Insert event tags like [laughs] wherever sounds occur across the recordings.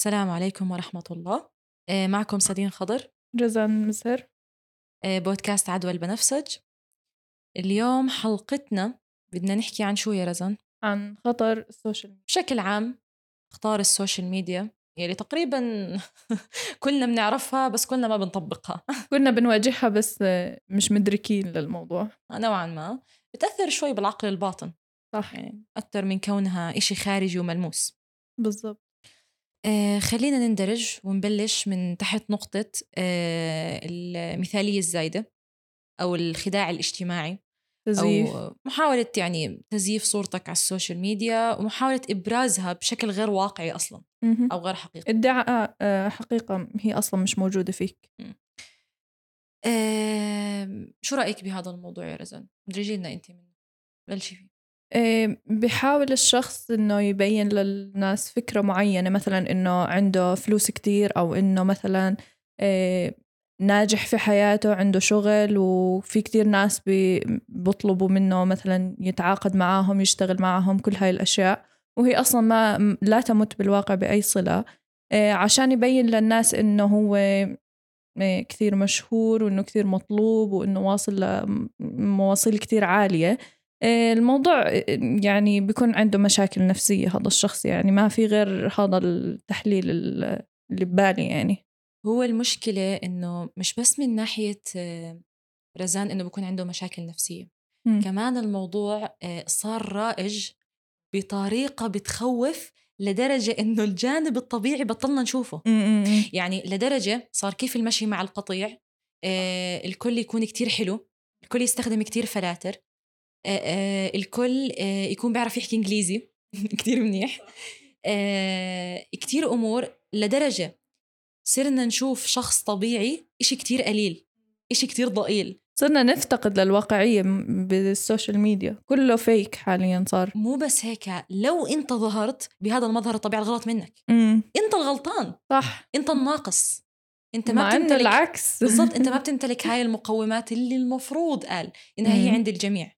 السلام عليكم ورحمة الله. آه، معكم سدين خضر. رزان مزهر آه، بودكاست عدوى البنفسج. اليوم حلقتنا بدنا نحكي عن شو يا رزان؟ عن خطر السوشيال ميديا. بشكل عام اخطار السوشيال ميديا يلي تقريبا [laughs] كلنا بنعرفها بس كلنا ما بنطبقها. [laughs] كنا بنواجهها بس مش مدركين للموضوع. نوعا ما. بتأثر شوي بالعقل الباطن. صح. يعني أكثر من كونها إشي خارجي وملموس. بالضبط. آه خلينا نتدرج ونبلش من تحت نقطة آه المثالية الزايدة أو الخداع الاجتماعي تزييف. أو محاولة يعني تزييف صورتك على السوشيال ميديا ومحاولة إبرازها بشكل غير واقعي أصلا. أو غير حقيقي. ادعاء آه، حقيقة هي أصلا مش موجودة فيك. آه شو رأيك بهذا الموضوع يا رزان؟ ادرجي لنا أنت منه بلشي فيه. بحاول الشخص إنه يبين للناس فكرة معينة مثلا إنه عنده فلوس كتير أو إنه مثلا آه، ناجح في حياته عنده شغل وفي كتير ناس بي- بيطلبوا منه مثلا يتعاقد معاهم يشتغل معاهم كل هاي الأشياء. وهي أصلا ما لا تمت بالواقع بأي صلة. آه، عشان يبين للناس إنه هو كثير مشهور وإنه كثير مطلوب وإنه واصل لمواصيل كتير عالية. الموضوع آه، يعني بيكون عنده مشاكل نفسية هذا الشخص يعني ما في غير هذا التحليل ال- اللي ببالي يعني هو المشكلة إنه مش بس من ناحية آه، رزان إنه بكون عنده مشاكل نفسية مم. كمان الموضوع آه، صار رائج بطريقة بتخوف لدرجة إنه الجانب الطبيعي بطلنا نشوفه م-م-م. يعني لدرجة صار كيف المشي مع القطيع آه، الكل يكون كتير حلو الكل يستخدم كتير فلاتر آه، آه، الكل يكون بيعرف يحكي إنجليزي [laughs] كتير منيح. كتير أمور لدرجة صرنا نشوف شخص طبيعي إشي كتير قليل إشي كتير ضئيل. صرنا نفتقد للواقعية بالسوشيال ميديا. كله fake حاليا صار. مو بس هيك لو أنت ظهرت بهذا المظهر الطبيعي الغلط منك. م. أنت الغلطان. صح. أنت الناقص. أنت ما بتمتلك العكس بالضبط أنت ما [laughs] بتمتلك هاي المقومات اللي المفروض قال إنها هي. عند الجميع.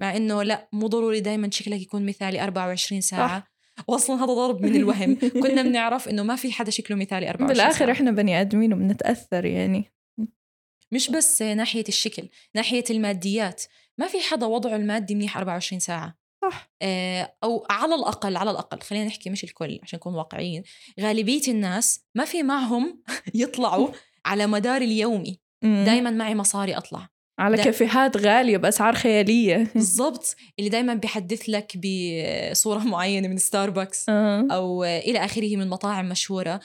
مع إنه لا مو ضروري دايما شكلك يكون مثالي 24 ساعة صح. [laughs] واصلا هذا ضرب من الوهم كنا بنعرف إنه ما في حدا شكله مثالي 24 بالآخر ساعة. إحنا بني آدمين وبنتأثر يعني مش بس ناحية الشكل ناحية الماديات ما في حدا وضعه المادي منيح 24 ساعة صح. آه، أو على الأقل على الأقل خلينا نحكي مش الكل عشان نكون واقعيين غالبية الناس ما في معهم [laughs] يطلعوا على مدار اليومي م. دايما معي مصاري أطلع. على دا- كافيهات غالية بأسعار خيالية. [laughs] بالضبط. اللي دايما بحدث لك بصورة [laughs] معينة من ستاربكس آه. أو إلى آخره من مطاعم مشهورة.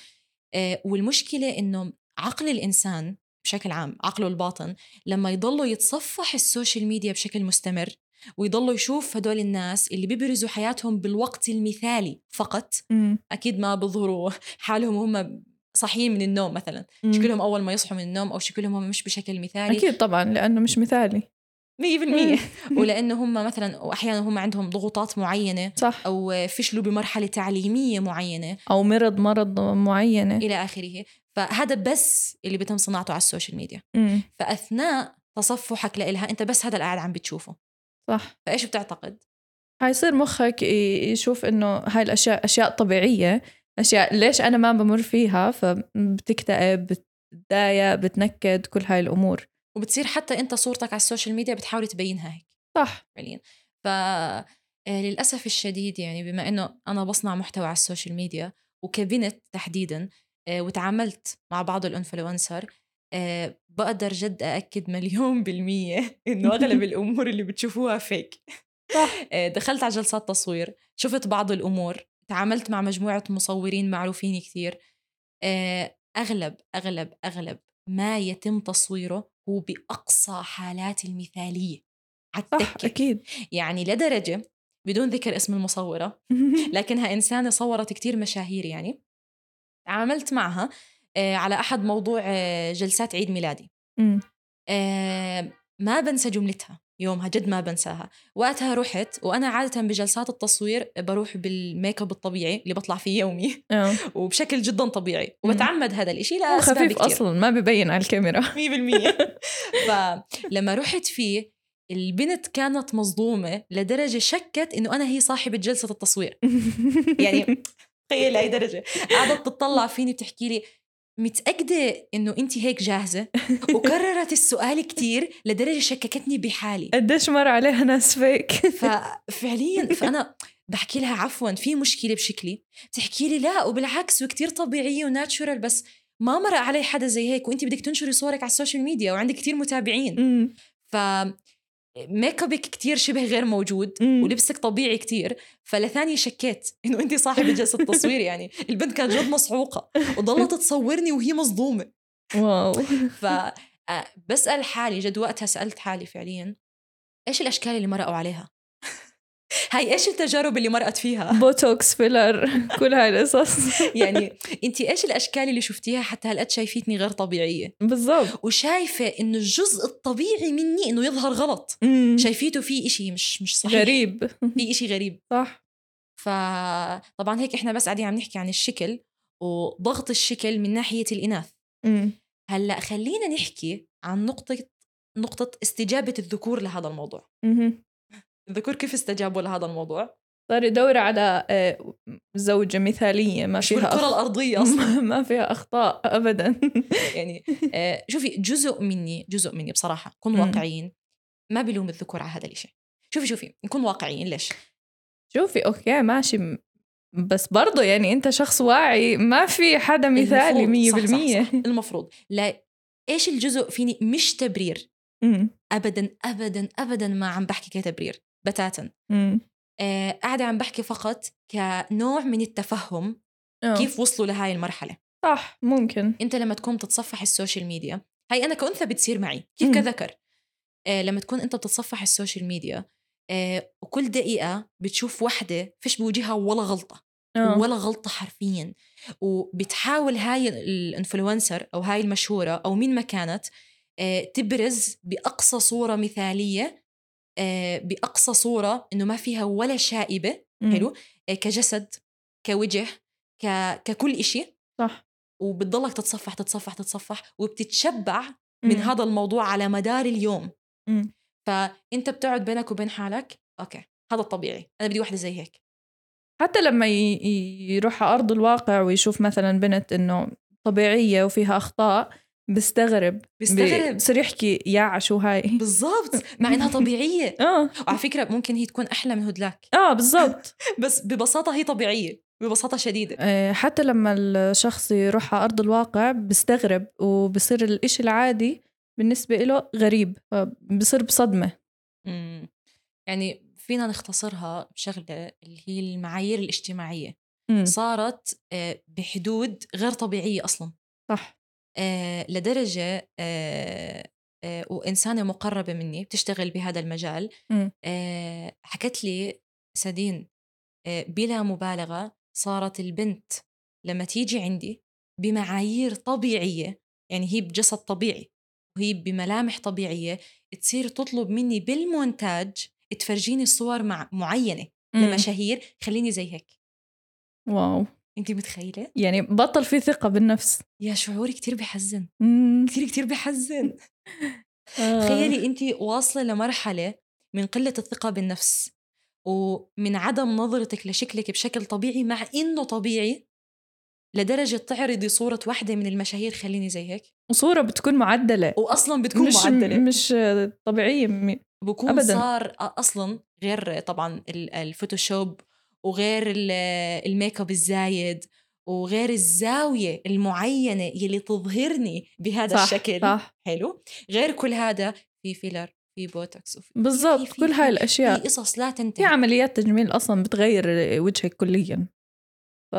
آه، والمشكلة إنه عقل الإنسان بشكل عام عقله الباطن لما يضلوا يتصفح السوشيال ميديا بشكل مستمر ويضلوا يشوف هدول الناس اللي بيبرزوا حياتهم بالوقت المثالي فقط. م. أكيد ما بيظهروا حالهم وهم صاحيين من النوم مثلا. م. شكلهم أول ما يصحوا من النوم أو شكلهم هم مش بشكل مثالي. أكيد طبعا لأنه مش مثالي. مية بالمية. [laughs] ولأنه هم مثلا وأحيانا هم عندهم ضغوطات معينة صح. أو فشلوا بمرحلة تعليمية معينة. أو مرض مرض معينة. إلى آخره. فهذا بس اللي بيتم صناعته على السوشيال ميديا. م. فأثناء تصفحك لإلها أنت بس هذا اللي قاعد عم بتشوفه. صح. فايش بتعتقد؟ حيصير مخك يشوف إنه هاي الأشياء أشياء طبيعية أشياء ليش أنا ما بمر فيها فبتكتئب بتضايق بتنكد كل هاي الأمور. وبتصير حتى أنت صورتك على السوشيال ميديا بتحاول تبينها هيك. صح. فعليا ف آه، للأسف الشديد يعني بما إنه أنا بصنع محتوى على السوشيال ميديا وكبنت تحديدا آه، وتعاملت مع بعض ال influencer آه، بقدر جد أأكد مليون بالمية [laughs] إنه أغلب [laughs] الأمور اللي بتشوفوها fake [laughs] آه، دخلت على جلسات تصوير شفت بعض الأمور تعاملت مع مجموعة مصورين معروفين كثير آه، أغلب أغلب أغلب ما يتم تصويره هو بأقصى حالات المثالية على صح التكة أكيد. يعني لدرجة بدون ذكر اسم المصورة لكنها إنسانة صورت كتير مشاهير يعني. تعاملت معها آه، على أحد موضوع آه، جلسات عيد ميلادي. م. آه، ما بنسى جملتها يومها جد ما بنساها. وقتها رحت وأنا عادة بجلسات التصوير بروح بالميك اب الطبيعي اللي بطلع فيه يومي. آه. [laughs] وبشكل جدا طبيعي. وبتعمد هذا الإشي لأسباب خفيف كتير. أصلا ما ببين على الكاميرا. [laughs] 100% فلما رحت فيه البنت كانت مصدومة لدرجة شكت إنه أنا هي صاحبة جلسة التصوير. [laughs] يعني تخيل هاي درجة. قعدت تطلع فيني بتحكي لي متأكدة إنه أنت هيك جاهزة؟ [laughs] وكررت السؤال كتير لدرجة شككتني بحالي. قديش مر عليها ناس fake؟ [laughs] ففعليا فأنا بحكي لها عفوا في مشكلة بشكلي. بتحكي لي لا وبالعكس وكتير طبيعية و natural بس ما مرق علي حدا زي هيك. وأنت بدك تنشري صورك على السوشيال ميديا وعندك كتير متابعين. ف ميك ابك كتير شبه غير موجود أمم. ولبسك طبيعي كتير. فلثانية شكيت. [laughs] إنه أنت صاحبة جلسة تصوير يعني. البنت كانت جد مصعوقة. وضلت تصورني وهي مصدومة. واو. ف آه، بسأل حالي جد وقتها سألت حالي فعليا إيش الأشكال اللي مرقوا عليها؟ هاي إيش التجارب اللي مرقت فيها؟ [laughs] بوتوكس filler كل هاي القصص. [laughs] يعني انت إيش الأشكال اللي شفتيها حتى هالقد شايفيتني غير طبيعية؟ بالضبط. وشايفة إنه الجزء الطبيعي مني إنه يظهر غلط. أمم. شايفيته في إشي مش مش صحيح. غريب. في إشي غريب. صح. فطبعا هيك إحنا بس قاعدين عم نحكي عن الشكل وضغط الشكل من ناحية الإناث. أمم. هلأ خلينا نحكي عن نقطة نقطة استجابة الذكور لهذا الموضوع. أمم. الذكور كيف استجابوا لهذا الموضوع؟ صار يدور على آه، زوجة مثالية ما فيها بالكره أخ... الأرضية أصلا؟ [laughs] ما فيها أخطاء أبدا. [laughs] يعني آه، شوفي جزء مني جزء مني بصراحة كن. واقعيين ما بلوم الذكور على هذا الشيء شوفي شوفي نكون واقعيين ليش؟ شوفي okay ماشي بس برضو يعني أنت شخص واعي ما في حدا مثالي المفروض- مية صح- صح- بالمية. صح. المفروض. لا إيش الجزء فيني؟ مش تبرير. أمم. ابدا ابدا ابدا ما عم بحكي كتبرير. بتاتا. آه، قاعدة عم بحكي فقط كنوع من التفهم آه. كيف وصلوا لهاي المرحلة صح ممكن انت لما تكون تتصفح السوشيال ميديا هاي أنا كأنثى بتصير معي كيف مم. كذكر آه لما تكون أنت بتتصفح السوشيال ميديا آه وكل دقيقة بتشوف وحدة فيش بوجهها ولا غلطة آه. ولا غلطة حرفيا وبتحاول هاي ال influencer أو هاي المشهورة أو مين ما كانت آه تبرز بأقصى صورة مثالية آه بأقصى صورة إنه ما فيها ولا شائبة أمم. حلو آه كجسد كوجه ك... ككل إشي صح وبتضلك تتصفح تتصفح تتصفح وبتتشبع من أمم. هذا الموضوع على مدار اليوم أمم. فأنت بتقعد بينك وبين حالك أوكي هذا الطبيعي أنا بدي واحدة زي هيك حتى لما يروح على أرض الواقع ويشوف مثلا بنت إنه طبيعية وفيها أخطاء بستغرب. بيستغرب. بصير يحكي يا شو هاي؟ [laughs] بالضبط. مع إنها طبيعية. [laughs] آه. وعلى فكرة ممكن هي تكون أحلى من هدلاك آه بالضبط. [laughs] بس ببساطة هي طبيعية. ببساطة شديدة. آه، حتى لما الشخص يروح على أرض الواقع بستغرب وبصير الإشي العادي بالنسبة له غريب فبصير بصدمة. مم. يعني فينا نختصرها بشغلة اللي هي المعايير الاجتماعية. مم. صارت آه، بحدود غير طبيعية أصلا. صح. آه، لدرجة آه، آه، وإنسانة مقربة مني بتشتغل بهذا المجال. حكت لي سدين بلا مبالغة صارت البنت لما تيجي عندي بمعايير طبيعية يعني هي بجسد طبيعي وهي بملامح طبيعية تصير تطلب مني بالمونتاج تفرجيني صور مع معينة مم. لمشاهير خليني زي هيك. واو. انت متخيلة؟ يعني بطل في ثقة بالنفس يا شعوري كتير بحزن مم. كتير كتير بحزن [laughs] آه. تخيلي انت واصلة لمرحلة من قلة الثقة بالنفس ومن عدم نظرتك لشكلك بشكل طبيعي مع إنه طبيعي لدرجة تعرضي صورة واحدة من المشاهير خليني زي هيك وصورة بتكون معدلة واصلا بتكون مش معدلة مش طبيعية بكون أبداً. صار أصلا غير طبعا ال- الفوتوشوب وغير ال- الميك أب الزايد وغير الزاوية المعينة يلي تظهرني بهذا صح الشكل. صح. حلو. غير كل هذا في filler في بوتوكس وفي بالضبط في- في- كل في- هاي في الأشياء. قصص لا في تنتهي عمليات تجميل أصلا بتغير وجهك كليا. ف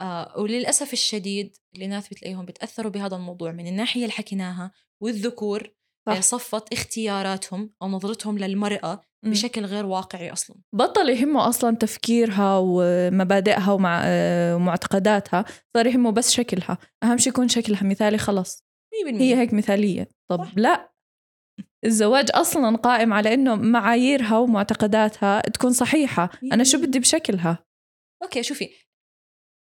آه وللأسف الشديد الإناث بتلاقيهم بتأثروا بهذا الموضوع من الناحية اللي حكيناها والذكور صح. آه، صفت اختياراتهم أو نظرتهم للمرأة. بشكل غير واقعي أصلا. بطل يهمه أصلا تفكيرها ومبادئها ومع آه، ومعتقداتها صار يهمه بس شكلها. أهم شيء يكون شكلها مثالي خلص 100% هي هيك مثالية. طب صح. لا. الزواج أصلا قائم على إنه معاييرها ومعتقداتها تكون صحيحة. أنا شو بدي بشكلها؟ okay شوفي.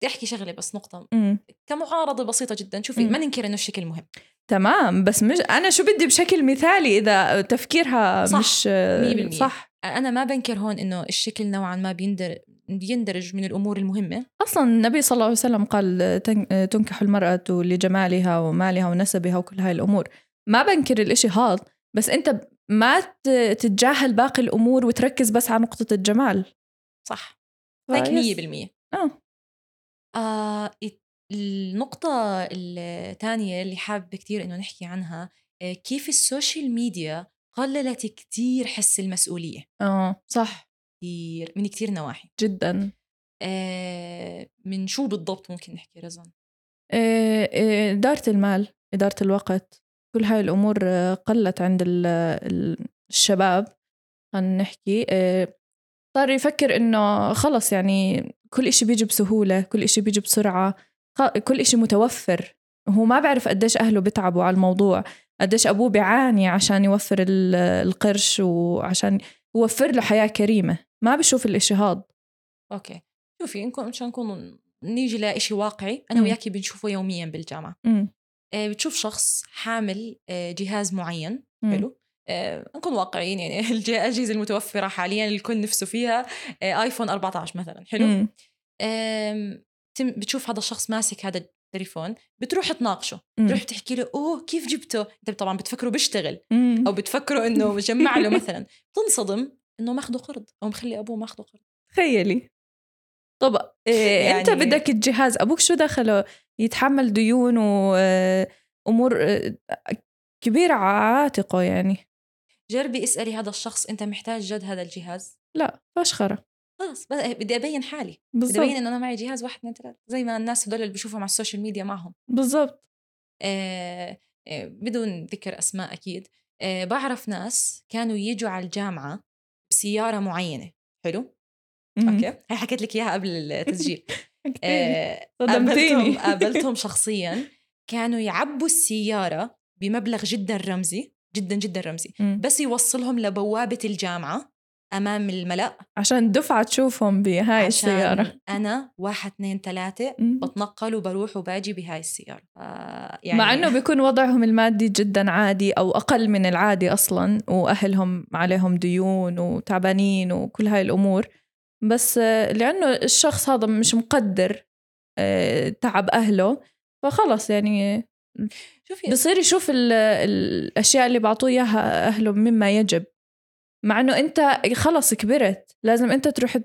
بدي أحكي شغلة بس نقطة مم. كمعارضة بسيطة جدا شوفي. ما ننكر إنه الشكل مهم تمام بس مش أنا شو بدي بشكل مثالي إذا تفكيرها صح. مش آه، 100%. صح أنا ما بنكر هون إنه الشكل نوعا ما بيندر بيندرج من الأمور المهمة أصلا النبي صلى الله عليه وسلم قال تن- تنكح المرأة لجمالها ومالها ونسبها وكل هاي الأمور ما بنكر الإشي هذا بس أنت ما تتجاهل باقي الأمور وتركز بس على نقطة الجمال صح هيك فيس. 100% آه. آه الت- النقطة الثانية اللي حابة كتير إنه نحكي عنها آه، كيف ال social media قللت كتير حس المسؤولية؟ آه صح. كتير من كتير نواحي. جدا. آه، من شو بالضبط ممكن نحكي رزان؟ آه، آه، إدارة المال إدارة الوقت. كل هاي الأمور آه، قلت عند ال- ال- الشباب خلينا نحكي. آه، صار يفكر إنه خلص يعني كل إشي بيجي بسهولة كل إشي بيجي بسرعة. كل إشي متوفر. هو ما بعرف قديش أهله بتعبوا على الموضوع. قديش أبوه بيعاني عشان يوفر ال- القرش وعشان يوفر له حياة كريمة. ما بشوف الإشي هاد. أوكي. شوفي نكون مشان نكون نيجي لإشي واقعي أنا مم. وياكي بنشوفه يوميا بالجامعة. مم. آه، بتشوف شخص حامل آه، جهاز معين. مم. حلو. نكون واقعيين يعني. [laughs] الأجهزة المتوفرة حاليا الكل نفسه فيها آه، آيفون 14 مثلا. حلو؟ بتشوف هذا الشخص ماسك هذا التليفون بتروح تناقشه. بتروح تحكي له أوه كيف جبته؟ انت طبعا بتفكره بيشتغل. أو بتفكره إنه [laughs] جمع له مثلا. تنصدم إنه ماخذه قرض أو مخلي أبوه ماخذه قرض. تخيلي. طب إيه [laughs] يعني... أنت بدك الجهاز أبوك شو دخله؟ يتحمل ديون وامور كبيرة على عاتقة يعني. جربي اسألي هذا الشخص أنت محتاج جد هذا الجهاز. لا فشخره خلص بدي أبين حالي. بدي أبين بالضبط إنه أنا معي جهاز واحد اثنين ثلاث زي ما الناس هدول اللي بشوفهم على ال social media معهم. بالضبط. آه آه بدون ذكر أسماء أكيد. آه بعرف ناس كانوا يجوا على الجامعة بسيارة معينة. حلو؟ مم. أوكي. هي حكيت لك إياها قبل التسجيل. [laughs] آه. قابلتهم قابلتهم [laughs] شخصيا كانوا يعبوا السيارة بمبلغ جدا رمزي. جدا جدا رمزي. مم. بس يوصلهم لبوابة الجامعة أمام الملأ. عشان الدفعة تشوفهم بهاي عشان السيارة. أنا واحد اثنين ثلاثة مم. بتنقل وبروح وباجي بهاي السيارة. آه يعني مع إنه بيكون وضعهم المادي جدا عادي أو أقل من العادي أصلا وأهلهم عليهم ديون وتعبانين وكل هاي الأمور. بس آه، لأنه الشخص هذا مش مقدر آه، تعب أهله فخلص يعني شوفي بصير يشوف ال- الأشياء اللي بعطوه إياها أهله مما يجب. مع إنه أنت خلص كبرت لازم أنت تروح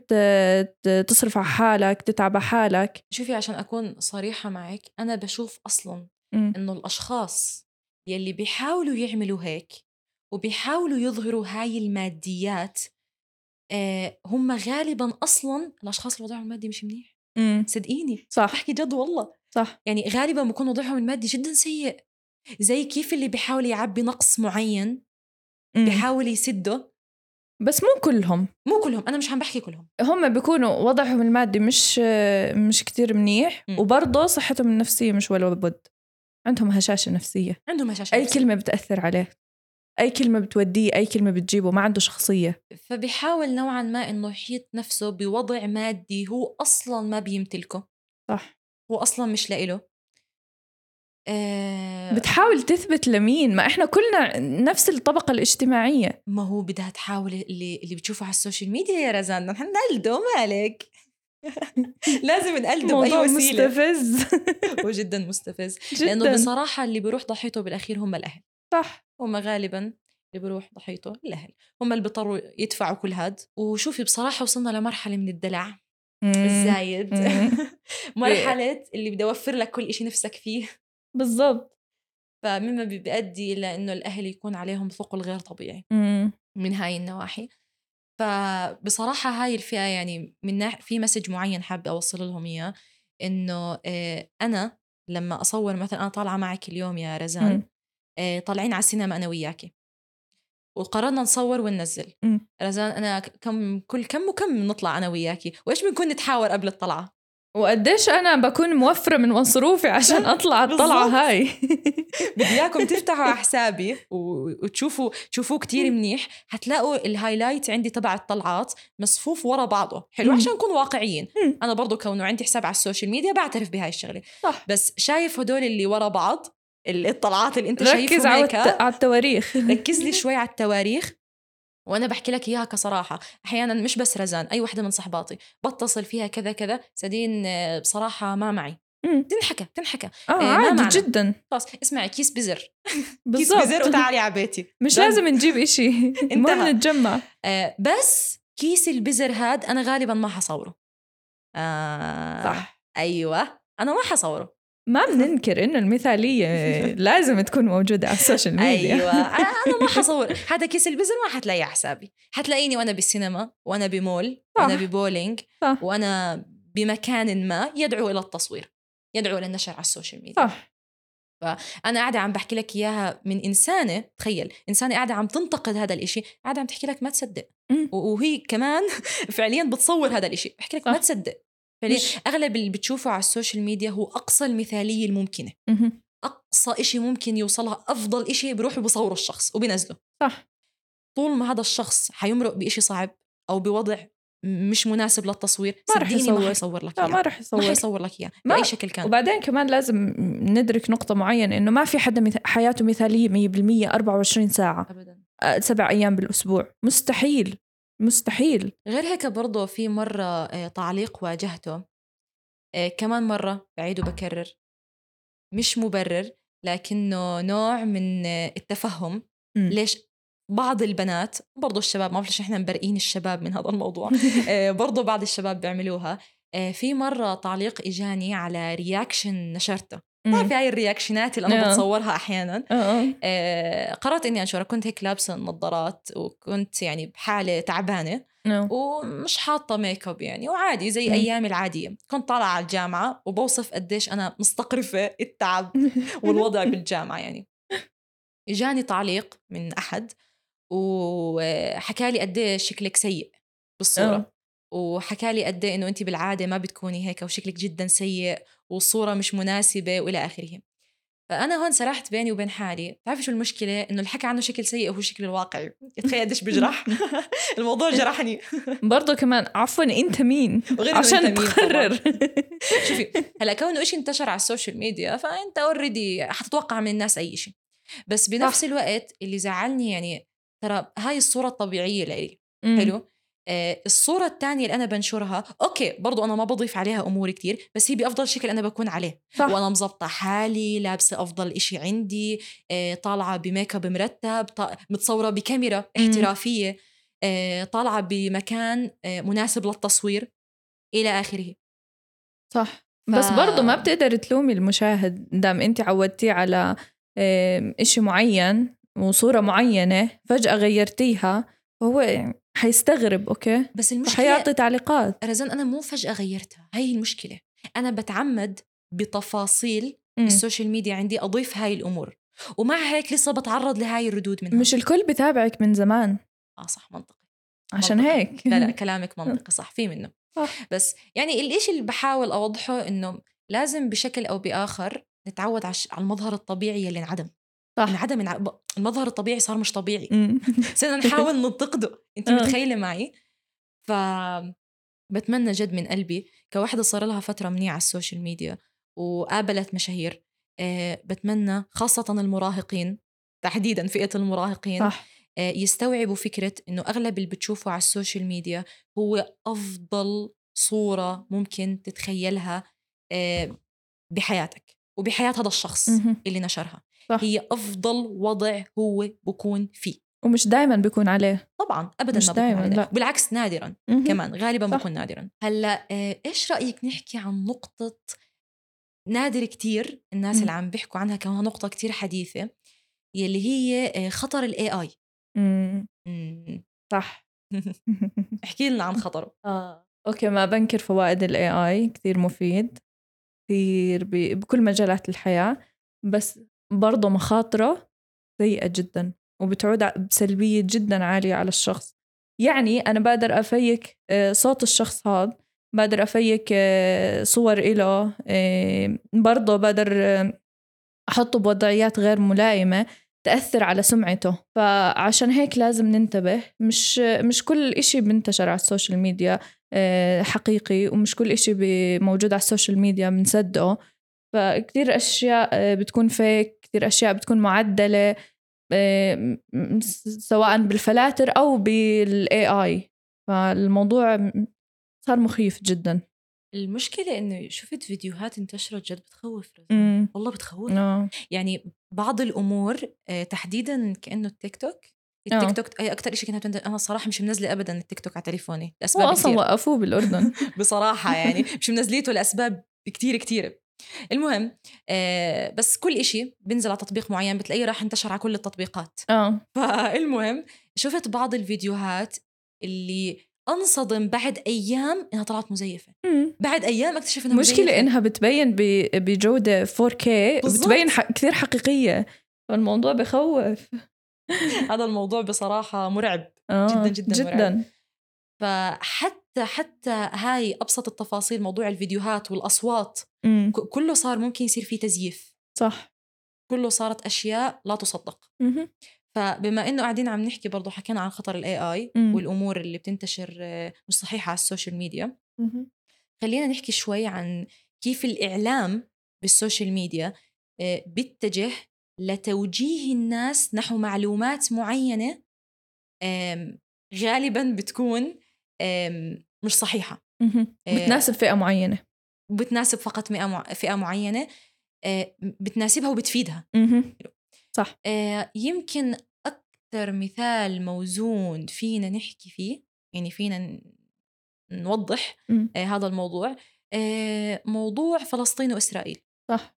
تصرف على حالك تتعب على حالك. شوفي عشان أكون صريحة معك أنا بشوف أصلا. إنه الأشخاص يلي بيحاولوا يعملوا هيك وبيحاولوا يظهروا هاي الماديات آه هم غالبا أصلا الأشخاص اللي وضعهم المادي مش منيح. صدقيني. صح. بحكي جد والله. صح. يعني غالبا بكون وضعهم المادي جدا سيء. زي كيف اللي بيحاول يعبي نقص معين. بيحاول يسده. بس مو كلهم. مو كلهم أنا مش عم بحكي كلهم. هم بيكونوا وضعهم المادي مش مش كتير منيح. وبرضه صحتهم النفسية مش ولا بد. عندهم هشاشة نفسية. عندهم هشاشة أي نفسية. كلمة بتأثر عليه. أي كلمة بتوديه أي كلمة بتجيبه ما عنده شخصية. فبيحاول نوعا ما إنه يحيط نفسه بوضع مادي هو أصلا ما بيمتلكه. صح. هو أصلا مش لإله. آه بتحاول تثبت لمين؟ ما إحنا كلنا نفس الطبقة الاجتماعية. ما هو بدها تحاول اللي اللي بتشوفه على ال social media يا رزان. نحن نقلده مالك. [laughs] لازم نقلده بأي موضوع وسيلة. مستفز. [laughs] هو جدا مستفز. جدا. بصراحة اللي بيروح ضحيته بالأخير هم الأهل. صح. هم غالبا اللي بيروح ضحيته الأهل. هم اللي بيضطروا يدفعوا كل هاد. وشوفي بصراحة وصلنا لمرحلة من الدلع. الزايد. مم. [laughs] مرحلة اللي بدي أوفر لك كل إشي نفسك فيه. بالضبط فمما بي- بيؤدي إلى إنه الأهل يكون عليهم ثقل غير طبيعي مم. من هاي النواحي فبصراحة هاي الفئة يعني من ناح... في message معين حابة أوصل لهم إياه إنه آه، أنا لما أصور مثلا أنا طالعة معك اليوم يا رزان. آه، طالعين على السينما أنا وياكي وقررنا نصور وننزل مم. رزان أنا كم كل كم وكم نطلع أنا وياكي وإيش بنكون نتحاور قبل الطلعة وقديش أنا بكون موفرة من مصروفي عشان [laughs] أطلع الطلعة بالضبط. هاي. [laughs] بدي إياكم تفتحوا على [laughs] حسابي وتشوفوا تشوفوه كتير منيح. حتلاقوا ال highlight عندي تبع الطلعات مصفوف ورا بعضه. حلو. عشان نكون واقعيين. أنا برضو كونه عندي حساب على ال social media بعترف بهاي الشغلة. صح. بس شايف هدول اللي ورا بعض ال- الطلعات اللي أنت ركز شايفهم على الت- على التواريخ. ركز لي شوي على التواريخ. وأنا بحكي لك إياها كصراحة. أحيانا مش بس رزان أي وحدة من صحباتي. بتصل فيها كذا كذا سدين آه، بصراحة ما معي. مم. تنحكى تنحكى. آه ما عادي. جدا. خلاص اسمعي كيس بزر. [laughs] كيس بزر وتعالي على بيتي. مش. لازم نجيب إشي. [laughs] ما. بنتجمع آه بس كيس البزر هاد أنا غالبا ما حصوره. آه صح. أيوه. أنا ما حصوره. ما بننكر إنه المثالية [laughs] لازم تكون موجودة على ال social media. أيوه. أنا ما [laughs] حصور. هذا كيس البزر ما حتلاقيه على حسابي. حتلاقيني وأنا بالسينما وأنا بمول وأنا. ببولينج صح. وأنا بمكان ما يدعو إلى التصوير يدعو إلى النشر على ال social media. صح. أنا قاعدة عم بحكي لك إياها من إنسانة تخيل إنسانة قاعدة عم تنتقد هذا الإشي قاعدة عم تحكي لك ما تصدق. وهي كمان [laughs] فعليا بتصور هذا الإشي. بحكي لك ما. تصدق. فعليا مش- أغلب اللي بتشوفه على ال social media هو أقصى المثالية الممكنة. أقصى إشي ممكن يوصلها أفضل إشي بروحوا بصوروا الشخص وبنزله. صح. طول ما هذا الشخص حيمرق بإشي صعب أو بوضع مش مناسب للتصوير ما رح صدقيني ما يصور. لك إياه. ما رح ما يصور حيصور لك إياه بأي شكل كان. وبعدين كمان لازم ندرك نقطة معينة إنه ما في حدا مث... حياته مثالية 100% 24 ساعة. ابدا. آه، سبع أيام بالأسبوع. مستحيل. مستحيل. غير هيك برضه في مرة آه، تعليق واجهته. آه، كمان مرة بعيد وبكرر. مش مبرر لكنه نوع من آه، التفهم. مم. ليش بعض البنات برضو الشباب ما بعرف ليش إحنا مبرئين الشباب من هذا الموضوع. [laughs] برضو بعض الشباب بيعملوها. في مرة تعليق إجاني على reaction نشرته. بتعرفي هاي الرياكشنات اللي أنا آه. بتصورها أحيانا آه، آه. آه، قررت إني أنشرها كنت هيك لابسة النظارات وكنت يعني بحالة تعبانة آه. ومش حاطة ميك اب يعني وعادي زي. أيامي العادية كنت طالعة على الجامعة وبوصف قديش أنا مستقرفة [laughs] التعب [laughs] والوضع بالجامعة يعني إجاني تعليق من أحد وحكى لي قديش شكلك سيء بالصورة آه. وحكى لي قد إنه انت بالعادة ما بتكوني هيك وشكلك جدا سيء والصورة مش مناسبة وإلى آخره. فأنا هون سرحت بيني وبين حالي. بتعرفي شو المشكلة؟ إنه اللي حكى عنه شكل سيء هو الشكل الواقعي تخيل قديش بجرح. [laughs] الموضوع جرحني. [laughs] برضو كمان عفوا أنت مين؟ وغير إنه عشان أنت مين تقرر. [laughs] شوفي هلأ كونه شيء انتشر على ال social media فأنت already حتتوقع من الناس أي شيء بس بنفس. الوقت اللي زعلني يعني ترى هاي الصورة الطبيعية لإلي. حلو؟ الصورة الثانية اللي أنا بنشرها okay برضو أنا ما بضيف عليها أمور كتير بس هي بأفضل شكل أنا بكون عليه. صح. وأنا مزبطة حالي لابسة أفضل إشي عندي آه طالعة بميك اب مرتب متصورة بكاميرا. احترافية آه طالعة بمكان آه مناسب للتصوير إلى آخره. صح. ف- بس برضو ما بتقدر تلومي المشاهد دام أنت عودتيه على إشي معين وصورة معينة فجأة غيرتيها فهو حيستغرب okay؟ بس المشكلة فحيعطي تعليقات. رزان أنا مو فجأة غيرتها. هاي المشكلة. أنا بتعمد بتفاصيل مم. ال social media عندي أضيف هاي الأمور. ومع هيك لسه بتعرض لهاي الردود منها مش الكل بتابعك من زمان. آه صح منطقي. عشان منطقي. هيك. لا لا [laughs] كلامك منطقي صح في منه. صح. بس يعني الإشي اللي بحاول أوضحه إنه لازم بشكل أو بآخر نتعود على المظهر الطبيعي اللي انعدم. صح. انعدم انع- المظهر الطبيعي صار مش طبيعي. صرنا [laughs] نحاول ننتقده انت آه. متخيلة معي؟ ف بتمنى جد من قلبي كواحدة صار لها فترة منيحة على السوشيال ميديا وقابلت مشاهير. آه، بتمنى خاصة المراهقين تحديدا فئة المراهقين صح. آه، يستوعبوا فكرة إنه أغلب اللي بتشوفه على السوشيال ميديا هو أفضل صورة ممكن تتخيلها بحياتك وبحياة هذا الشخص. اللي نشرها. صح. هي أفضل وضع هو بكون فيه ومش دايما بيكون عليه طبعا ابدا مش ما دايماً، عليه. لا. بالعكس نادرا مهم. كمان غالبا صح. بكون نادرا هلأ آه، إيش رأيك نحكي عن نقطة نادر كتير الناس مم. اللي عم بيحكوا عنها كونها نقطة كتير حديثة يلي هي آه، خطر ال AI. صح [laughs] احكي لنا عن خطره آه. okay ما بنكر فوائد ال AI كثير مفيد كثير ب... بكل مجالات الحياة بس برضه مخاطرة سيئة جدا وبتعود بسلبية جدا عالية على الشخص. يعني أنا بقدر أ fake آه، صوت الشخص هذا بقدر أفيك آه، صور إله آه، برضه بقدر أحطه بوضعيات غير ملائمة تأثر على سمعته. فعشان هيك لازم ننتبه مش مش كل إشي بنتشر على ال social media حقيقي ومش كل إشي موجود على ال social media بنصدقه. فكتير أشياء بتكون fake كتير أشياء بتكون معدلة آه، سواء بالفلاتر أو بال AI فالموضوع صار مخيف جدا. المشكلة إنه شفت فيديوهات انتشرت جد بتخوف والله بتخوف. آه. يعني بعض الأمور آه، تحديدا كأنه التيك توك. التيك توك هي أكثر شيء كنت أنا صراحة مش منزلة ابدا التيك توك على تليفوني. هو لاسباب أصلا كثير وقفوه بالأردن. [laughs] بصراحة يعني مش منزليته لأسباب كتير كتير. المهم آه بس كل إشي بنزل على تطبيق معين بتلاقيه راح انتشر على كل التطبيقات آه فالمهم شفت بعض الفيديوهات اللي أنصدم بعد أيام إنها طلعت مزيفة مم. بعد أيام اكتشف إنها المشكلة مزيفة. إنها بتبين ب- بجودة 4K بالضبط. بتبين ح- كثير حقيقية فالموضوع بخوف [laughs] هذا الموضوع بصراحة مرعب آه. جداً جداً مرعب. جدا فحتى حتى هاي أبسط التفاصيل موضوع الفيديوهات والأصوات مم. كله صار ممكن يصير فيه تزييف صح كله صارت أشياء لا تصدق مهم. فبما إنه قاعدين عم نحكي برضه حكينا عن خطر ال AI مم. والأمور اللي بتنتشر مش صحيحة على ال social media مهم. خلينا نحكي شوي عن كيف الإعلام بال social media آه، بيتجه لتوجيه الناس نحو معلومات معينة غالبا بتكون مش صحيحة. آه، بتناسب فئة معينة. بتناسب فقط فئه مع- فئة معينة آه، بتناسبها وبتفيدها. صح. آه، يمكن أكثر مثال موزون فينا نحكي فيه يعني فينا نوضح هذا الموضوع موضوع فلسطين وإسرائيل. صح.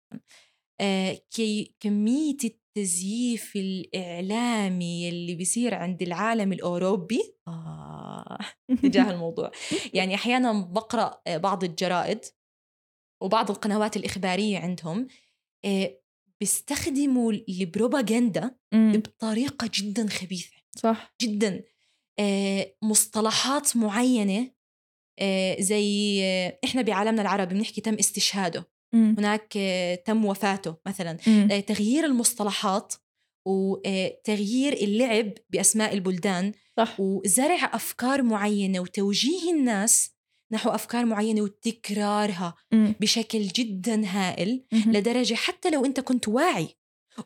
كي كمية التزييف الإعلامي اللي بيصير عند العالم الأوروبي؟ آه [laughs] تجاه [laughs] الموضوع. يعني أحيانا بقرأ بعض الجرائد وبعض القنوات الإخبارية عندهم آه، بيستخدموا البروباغندا مم. بطريقة جدا خبيثة. صح. جدا. آه، مصطلحات معينة آه، زي إحنا بعالمنا العربي بنحكي تم استشهاده. مم. هناك تم وفاته مثلا مم. تغيير المصطلحات وتغيير اللعب بأسماء البلدان صح وزرع أفكار معينة وتوجيه الناس نحو أفكار معينة وتكرارها مم. بشكل جدا هائل مهم. لدرجة حتى لو أنت كنت واعي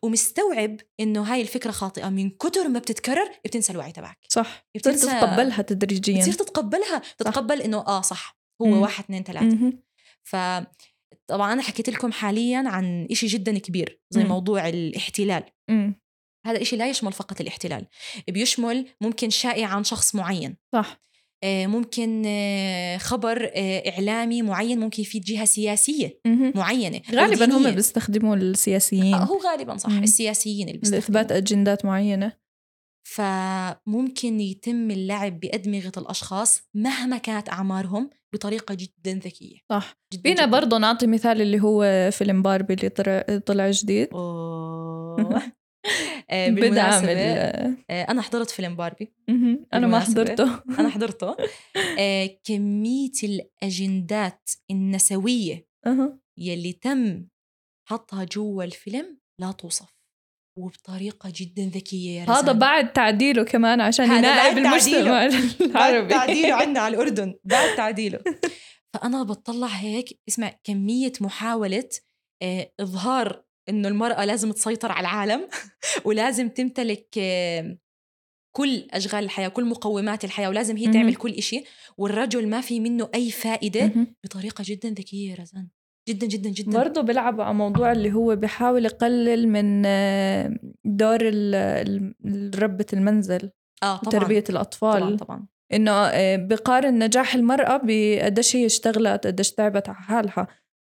ومستوعب إنه هاي الفكرة خاطئة من كتر ما بتتكرر بتنسى الوعي تبعك صح بتصير تتقبلها تدريجيا بتصير تتقبلها تتقبل إنه آه صح هو مم. واحد اثنين ثلاثة مهم. ف طبعا أنا حكيت لكم حاليا عن إشي جدا كبير زي مم. موضوع الاحتلال مم. هذا الإشي لا يشمل فقط الاحتلال بيشمل ممكن شائع عن شخص معين صح آه، ممكن آه، خبر آه، إعلامي معين ممكن يفيد جهة سياسية مهم. معينة أو غالبا هم. بيستخدموا السياسيين هو غالبا صح مم. السياسيين اللي لإثبات بيستخدموا أجندات معينة فممكن يتم اللعب بأدمغة الأشخاص مهما كانت أعمارهم بطريقة جدا ذكية صح جدا فينا جداً. برضه نعطي مثال اللي هو فيلم باربي اللي طلع طلع جديد أوه. [laughs] [laughs] آه، بدعم ال- آه، أنا حضرت فيلم باربي. أنا ما. حضرته [laughs] أنا حضرته آه، كمية الأجندات النسوية أها. يلي تم حطها جوا الفيلم لا توصف وبطريقة جدا ذكية يا هذا. بعد تعديله كمان عشان ينائب بعد المجتمع بعد العربي [laughs] تعديله عندنا على الأردن بعد [laughs] تعديله فأنا بطلع هيك اسمع كمية محاولة آه، إظهار إنه المرأة لازم تسيطر على العالم [laughs] ولازم تمتلك آه، كل أشغال الحياة كل مقومات الحياة ولازم هي. تعمل كل إشي والرجل ما في منه أي فائدة. بطريقة جدا ذكية يا رزان جدا جدا جدا. برضه بيلعبوا على موضوع اللي هو بيحاول يقلل من آه، دور ربة المنزل آه طبعا. وتربية الأطفال. طبعا. طبعا إنه آه، بقارن نجاح المرأة بقديش هي اشتغلت قديش تعبت على حالها.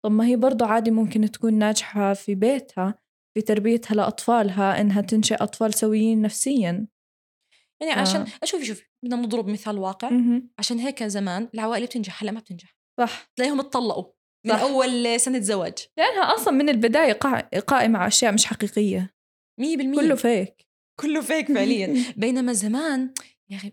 طب ما هي برضه عادي ممكن تكون ناجحة في بيتها في تربيتها لأطفالها إنها تنشئ أطفال سويين نفسيا. يعني آه. عشان شوفي شوفي بدنا نضرب مثال واقع. مهم. عشان هيك زمان العوائل بتنجح هلا ما بتنجح. صح. تلاقيهم اتطلقوا. من صح. أول سنة زواج لأنها أصلا من البداية قا- قائمة على أشياء مش حقيقية 100% كله فيك كله فيك فعليا [laughs] بينما زمان يا أخي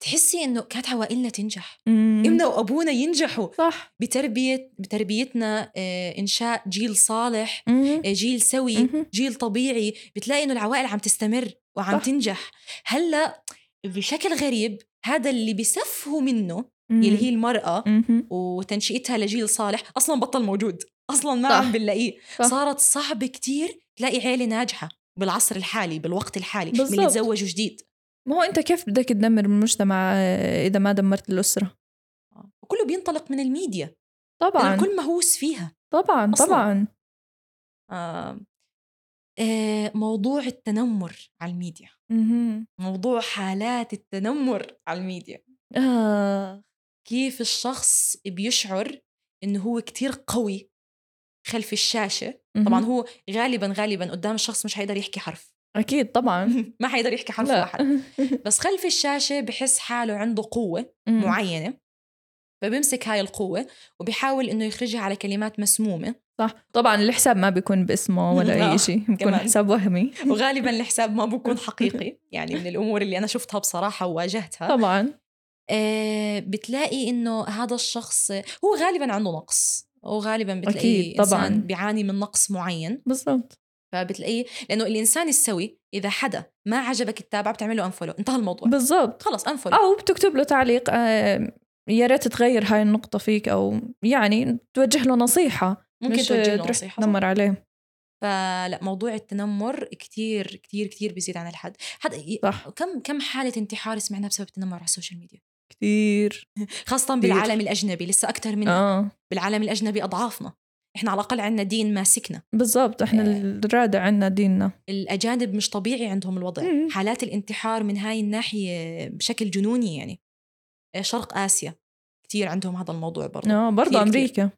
تحسي إنه كانت عوائلنا تنجح مم. امنا وابونا ينجحوا صح بتربيه بتربيتنا آه، إنشاء جيل صالح مهم. آه، جيل سوي مهم. جيل طبيعي بتلاقي إنه العوائل عم تستمر وعم صح. تنجح هلأ بشكل غريب هذا اللي بيسفهوا منه مم. يلي هي مهم. وتنشئتها لجيل صالح أصلا بطل موجود أصلا ما. عم بنلاقيه. صارت صعب كتير تلاقي عيلة ناجحة بالعصر الحالي بالوقت الحالي من اللي بالضبط. تزوجوا جديد ما هو أنت كيف بدك تدمر المجتمع آه، إذا ما دمرت الأسرة وكله بينطلق من الميديا طبعا الكل مهووس فيها طبعا أصلاً. طبعا آه آه موضوع التنمر على الميديا مهم. موضوع حالات التنمر على الميديا آه. كيف الشخص بيشعر إنه هو كتير قوي خلف الشاشة. طبعا. هو غالبا غالبا قدام الشخص مش حيقدر يحكي حرف. أكيد طبعا. [laughs] ما حيقدر يحكي حرف لا. واحد. [laughs] بس خلف الشاشة بحس حاله عنده قوة مم. معينة فبيمسك هاي القوة وبيحاول إنه يخرجها على كلمات مسمومة. صح. طبعا الحساب ما بيكون باسمه ولا لا، اي شيء بيكون. حساب وهمي. وغالبا الحساب ما بكون [laughs] حقيقي. يعني من الأمور اللي أنا شفتها بصراحة وواجهتها. طبعا. آه بتلاقي إنه هذا الشخص هو غالبا عنده نقص. وغالبا بتلاقيه أكيد، طبعاً. إنسان بيعاني من نقص معين. بالضبط. فبتلاقيه لأنه الإنسان السوي إذا حدا ما عجبك تتابعه بتعمل له unfollow انتهى الموضوع. بالضبط. خلص unfollow أو بتكتب له تعليق آه، يا ريت تغير هاي النقطة فيك أو يعني توجه له نصيحة. ممكن مش توجه له صح. تنمر عليه. فلا موضوع التنمر كتير كتير كتير بيزيد عن الحد. حد صح. كم كم حالة انتحار سمعناها بسبب التنمر على ال social media؟ كثير خاصة بالعالم الأجنبي لسه أكثر من آه. بالعالم الأجنبي أضعافنا. إحنا على الأقل عندنا دين ماسكنا. بالضبط إحنا آه. الرادع عنا ديننا. الأجانب مش طبيعي عندهم الوضع. مم. حالات الانتحار من هاي الناحية بشكل جنوني يعني. آه، شرق آسيا. كتير عندهم هذا الموضوع برضه آه برضه كتير- كتير.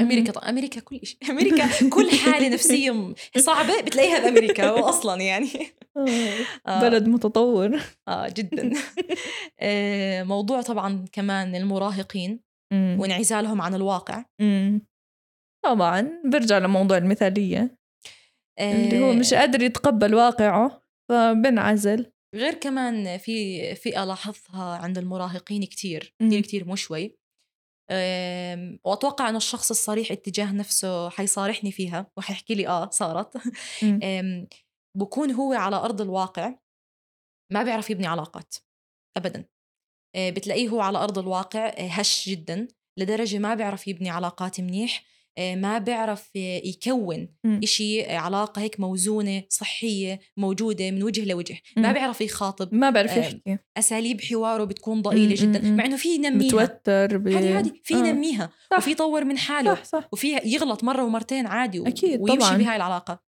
أمريكا أمريكا طبعا أمريكا كل شيء [laughs] أمريكا كل حالة نفسية صعبة بتلاقيها بامريكا واصلا يعني. [laughs] آه، [laughs] آه. بلد متطور. آه جدا. آه، موضوع طبعا كمان المراهقين. وانعزالهم عن الواقع. طبعا برجع لموضوع المثالية. اللي هو آه، مش قادر يتقبل واقعه فبنعزل. غير كمان في فئة لاحظتها عند المراهقين كتير. كتير كتير مو شوي. وأتوقع انه الشخص الصريح اتجاه نفسه حيصارحني فيها وحيحكي لي آه صارت. [laughs] بكون هو على أرض الواقع ما بيعرف يبني علاقات ابدا. آه، بتلاقيه هو على أرض الواقع آه، هش جدا لدرجة ما بيعرف يبني علاقات منيح. ما بيعرف آه، يكون مم. إشي آه، علاقة هيك موزونة صحية موجودة من وجه لوجه ما مم. بيعرف يخاطب ما بعرف آه، يحكي أساليب حواره بتكون ضئيلة مم، جدا مم، مع إنه في ينميها متوتر ب... عادي عادي في آه. ينميها صح. وفي يطور من حاله صح صح وفي يغلط مرة ومرتين عادي و- أكيد، ويمشي طبعاً. بهاي العلاقة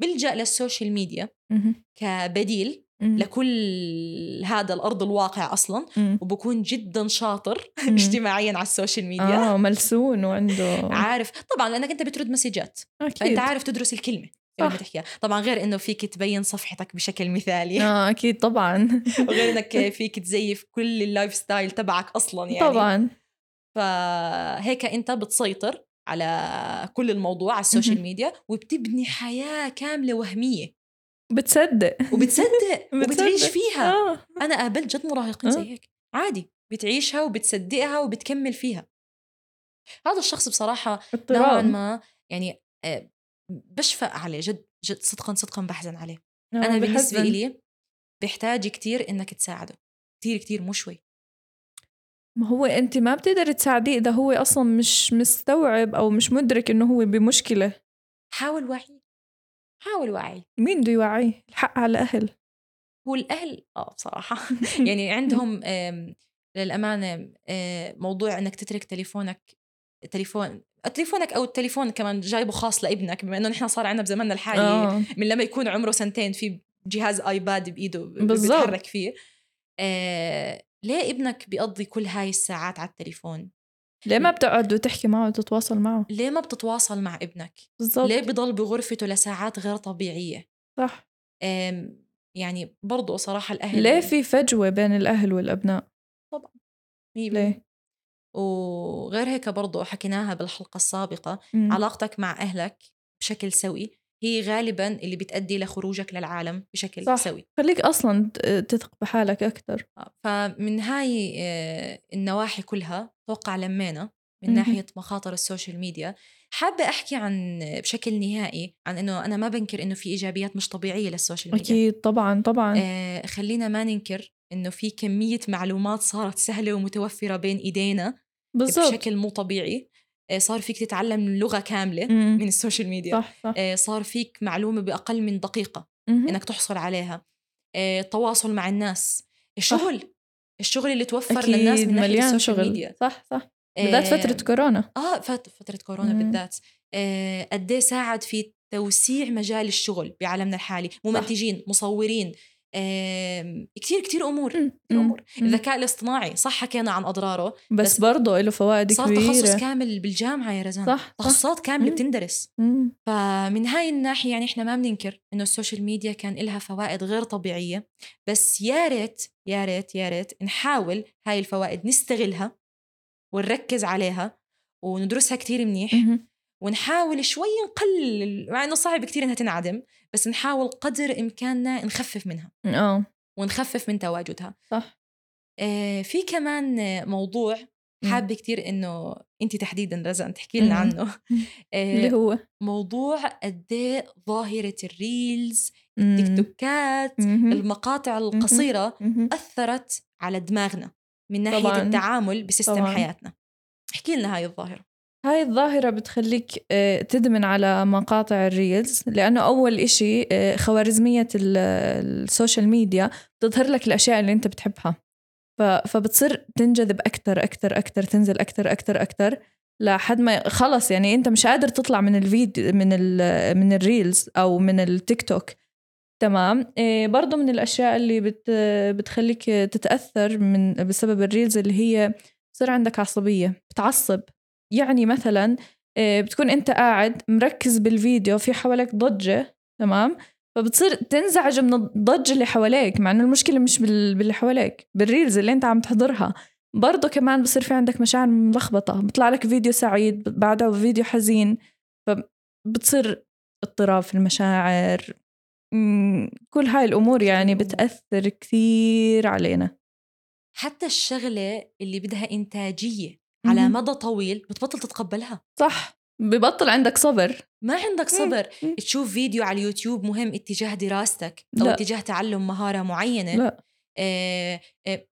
بيلجأ لل social media مهم. كبديل مم. لكل هذا الأرض الواقع أصلا مم. وبكون جدا شاطر مم. [laughs] اجتماعيا على ال social media. آه ملسون وعنده. عارف. طبعا لأنك أنت بترد مسجات. أكيد. فانت عارف تدرس الكلمة قبل ما صح. تحكيها طبعا غير إنه فيك تبين صفحتك بشكل مثالي. آه أكيد طبعا. [laughs] وغير إنك [laughs] فيك تزيف كل ال lifestyle تبعك أصلا يعني. طبعا. فهيك أنت بتسيطر على كل الموضوع على ال social. media وبتبني حياة كاملة وهمية. بتصدق. وبتصدق [laughs] وبتعيش. فيها. آه. أنا قابلت جد مراهقين آه. زي هيك عادي. بتعيشها وبتصدقها وبتكمل فيها. هذا الشخص بصراحة نوعا ما يعني آه، بشفق عليه. جد جد صدقا صدقا بحزن عليه. آه، أنا بالنسبة. لي بيحتاج كتير إنك تساعده. كتير كتير مو شوي. ما هو أنت ما بتقدر تساعديه إذا هو أصلا مش مستوعب أو مش مدرك إنه هو بمشكلة. حاول وعي. حاول وعي مين بده يوعيه؟ الحق على الأهل. هو الأهل آه بصراحة. [laughs] [laughs] يعني عندهم [laughs] للأمانة آه، موضوع إنك تترك تليفونك تليفون تليفونك أو التليفون كمان جايبه خاص لابنك بما إنه نحن صار عندنا بزماننا الحالي آه. من لما يكون عمره سنتين في جهاز آيباد بإيده. بيتحرك فيه. آه ليه ابنك بيقضي كل هاي الساعات على التليفون؟ ليه ما بتقعد وتحكي معه وتتواصل معه؟ ليه ما بتتواصل مع ابنك؟ بالضبط. ليه بضل بغرفته لساعات غير طبيعية؟ صح. يعني برضو صراحة الأهل ليه في فجوة بين الأهل والأبناء؟ مية بالمية. ليه وغير هيك برضو حكيناها بالحلقة السابقة مم. علاقتك مع أهلك بشكل سوي. هي غالبا اللي بتأدي لخروجك للعالم بشكل صح. سوي. خليك أصلا ت- تثق بحالك أكثر آه، فمن هاي آه، النواحي كلها توقع لمينا من. ناحية مخاطر ال social media. حابة أحكي عن بشكل نهائي عن أنه أنا ما بنكر أنه في إيجابيات مش طبيعية لل social media. أكيد طبعا طبعا. آه خلينا ما ننكر أنه في كمية معلومات صارت سهلة ومتوفرة بين إيدينا بالضبط. بشكل مو طبيعي. صار فيك تتعلم لغة كاملة مم. من ال social media. صح صح. آه صار فيك معلومة بأقل من دقيقة مهم. إنك تحصل عليها. آه، التواصل مع الناس. الشغل الشغل اللي توفر للناس أكيد من ناحية مليان ال social شغل. ميديا. صح صح. بالذات فترة كورونا. آه فت- فترة كورونا مم. بالذات. آه، قد إيه ساعد في توسيع مجال الشغل بعالمنا الحالي. ممنتجين مصورين آم، كتير كتير أمور مم. كتير امور مم. الذكاء الاصطناعي صح حكينا عن أضراره بس بس برضه له فوائد صار تخصص كبيرة كامل بالجامعة يا رزان صح تخصصات كاملة مم. بتندرس مم. فمن هاي الناحية يعني إحنا ما بننكر إنه ال social media كان إلها فوائد غير طبيعية بس يا ريت يا ريت يا ريت نحاول هاي الفوائد نستغلها ونركز عليها وندرسها كتير منيح مهم. ونحاول شوي نقلل مع إنه صعب كتير إنها تنعدم بس نحاول قدر إمكاننا نخفف منها آه ونخفف من تواجدها صح آه في كمان موضوع مم. حابة كتير إنه أنت تحديدا رزان تحكي لنا. عنه [laughs] آه، اللي هو موضوع قد إيه ظاهرة ال reels مم. تيك توكات. المقاطع القصيرة مهم. أثرت على دماغنا من ناحية طبعاً. التعامل ب system طبعاً. حياتنا احكي لنا هاي الظاهرة هاي الظاهرة بتخليك آه، تدمن على مقاطع ال reels لأنه أول إشي آه، خوارزمية ال- ال social media بتظهر لك الأشياء اللي أنت بتحبها. فبتصير تنجذب أكتر أكتر أكتر تنزل أكتر أكتر أكتر لحد ما خلص يعني أنت مش قادر تطلع من الفيديو من من ال reels أو من التيك توك. تمام؟ إيه برضو من الأشياء اللي بت بتخليك تتأثر من بسبب ال reels اللي هي بصير عندك عصبية بتعصب. يعني مثلا إيه بتكون أنت قاعد مركز بالفيديو في حواليك ضجة تمام؟ فبتصير تنزعج من الضجة اللي حواليك مع إنه المشكلة مش بال- باللي حواليك بال reels اللي أنت عم تحضرها. برضه كمان بصير في عندك مشاعر ملخبطة بيطلع لك فيديو سعيد بعده فيديو حزين فبتصير اضطراب في المشاعر. كل هاي الأمور يعني. بتأثر كثير علينا. حتى الشغلة اللي بدها إنتاجية على. مدى طويل بتبطل تتقبلها. صح. ببطل عندك صبر. ما عندك صبر. مم. تشوف فيديو على اليوتيوب مهم اتجاه دراستك أو لا. اتجاه تعلم مهارة معينة لا. آه، آه،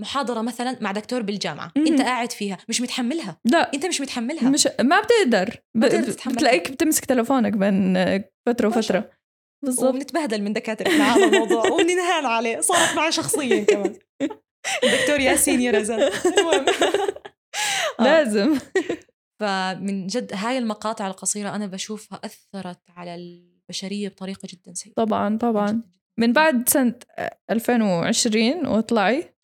محاضرة مثلا مع دكتور بالجامعة. مهم. أنت قاعد فيها مش متحملها. لا. أنت مش متحملها. مش ما بتقدر. ب... بتلاقيك بتمسك تلفونك بين فترة بشع. وفترة. بالضبط وبنتبهدل من دكاترة على هذا الموضوع. [laughs] وبننهان عليه. صارت معي شخصيا كمان. الدكتور ياسين يا رزان المهم. [laughs] لازم. [laughs] فمن جد هاي المقاطع القصيرة أنا بشوفها أثرت على البشرية بطريقة جدا سيئة. طبعا طبعا. من بعد سنة 2020 وطلعي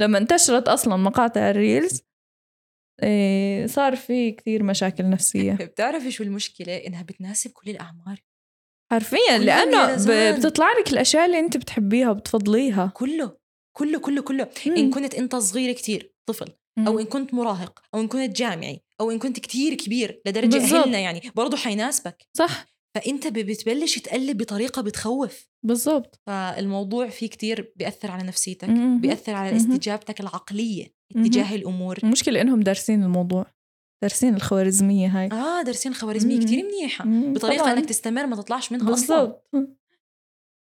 لما انتشرت أصلا مقاطع الريلز إيه، صار في كثير مشاكل نفسية. [laughs] بتعرفي شو المشكلة؟ إنها بتناسب كل الأعمار. حرفيا لأنه بتطلع لك الأشياء اللي أنت بتحبيها وبتفضليها. كله كله كله كله. إن كنت أنت صغير كتير طفل. أو إن كنت مراهق أو إن كنت جامعي أو إن كنت كتير كبير لدرجة بالضبط. أهلنا يعني برضه حيناسبك صح فأنت ب- بتبلش تقلب بطريقة بتخوف بالضبط فالموضوع فيه كتير بيأثر على نفسيتك مهم. بيأثر على. استجابتك العقلية مهم. اتجاه الأمور المشكلة إنهم دارسين الموضوع دارسين الخوارزمية هاي درسين خوارزمية مم. كتير منيحة مم، بطريقة طبعاً. أنك تستمر ما تطلعش منها بالضبط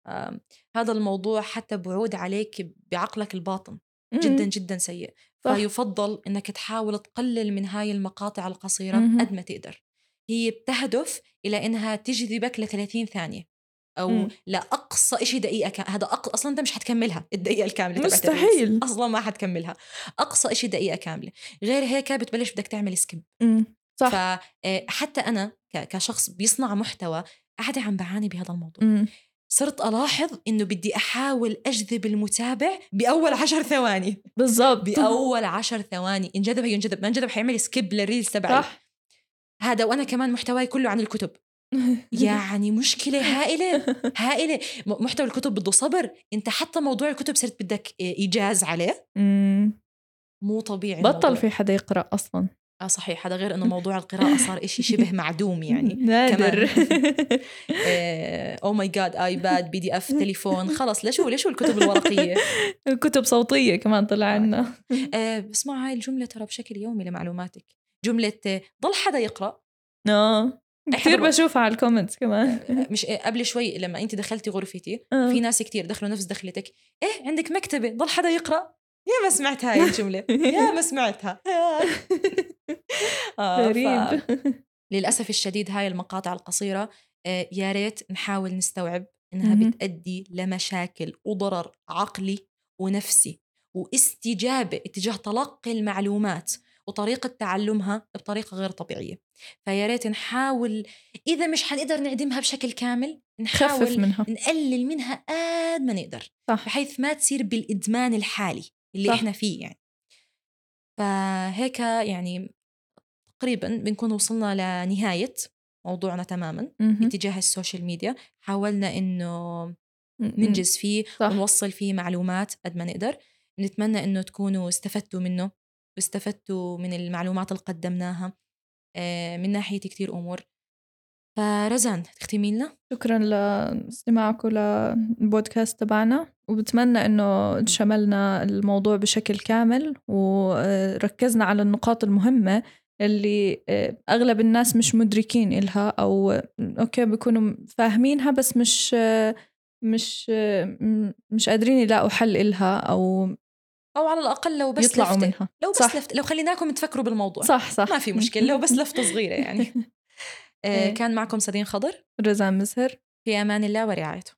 آه هذا الموضوع حتى بعود عليك بعقلك الباطن مم. جدا جدا سيء صح. فيفضل إنك تحاول تقلل من هاي المقاطع القصيرة مهم. قد ما تقدر هي بتهدف إلى إنها تجذبك ل 30 ثانية أو مم. لأقصى شيء دقيقة كا- هذا أق... أصلا أنت مش حتكملها الدقيقة الكاملة مستحيل. أصلا ما حتكملها أقصى شيء دقيقة كاملة غير هيك بتبلش بدك تعمل skip مم. صح فحتى أنا ك- كشخص بيصنع محتوى قاعدة عم بعاني بهذا الموضوع مم. صرت ألاحظ إنه بدي أحاول أجذب المتابع بأول عشر ثواني. بالضبط. بأول عشر ثواني. انجذب ينجذب ما انجذب حيعمل skip لل reels تبعي. صح. هذا وأنا كمان محتواي كله عن الكتب. [laughs] يعني مشكلة هائلة هائلة. م- محتوى الكتب بده صبر. أنت حتى موضوع الكتب صرت بدك إيجاز عليه. مو طبيعي بطل الموضوع. في حدا يقرأ أصلا. آه صحيح هذا غير إنه موضوع القراءة صار إشي شبه معدوم يعني. [laughs] نادر. oh my god iPad PDF تليفون خلص ليش هو ليش هو الكتب الورقية؟ [laughs] كتب صوتية كمان طلع عنا آه [laughs] بسمع هاي الجملة ترى بشكل يومي لمعلوماتك. جملة آه، ضل حدا يقرأ؟ آه كثير بشوفها على ال comments كمان. مش آه، قبل شوي لما أنت دخلتي غرفتي آه. في ناس كتير دخلوا نفس دخلتك إيه عندك مكتبة ضل حدا يقرأ؟ يا ما سمعت هاي الجملة. يا ما سمعتها. [laughs] آه، غريب. للأسف الشديد هاي المقاطع القصيرة آه، يا ريت نحاول نستوعب إنها مهم. بتأدي لمشاكل وضرر عقلي ونفسي واستجابة اتجاه تلقي المعلومات وطريقة تعلمها بطريقة غير طبيعية. فيا ريت نحاول إذا مش حنقدر نعدمها بشكل كامل نحاول منها. نقلل منها قد ما نقدر صح. بحيث ما تصير بالإدمان الحالي. اللي صح. إحنا فيه يعني فهيك يعني تقريبا بنكون وصلنا لنهاية موضوعنا تماما. اتجاه ال social media حاولنا إنه م- ننجز فيه صح. ونوصل فيه معلومات قد ما نقدر نتمنى إنه تكونوا استفدتوا منه واستفدتوا من المعلومات اللي قدمناها آه، من ناحية كتير أمور فرزان تختمي لنا؟ شكرا لاستماعكم للبودكاست تبعنا وبتمنى إنه شملنا الموضوع بشكل كامل وركزنا على النقاط المهمة اللي أغلب الناس مش مدركين إلها أو أوكي بيكونوا فاهمينها بس مش مش مش قادرين يلاقوا حل إلها أو أو على الأقل لو بس يطلعوا لفتة منها. لو بس صح. لفتة لو خليناكم تفكروا بالموضوع. صح صح. ما في مشكلة لو بس لفتة صغيرة يعني. [laughs] إيه. كان معكم سدين خضر؟ رزان مزهر. في أمان الله ورعايته.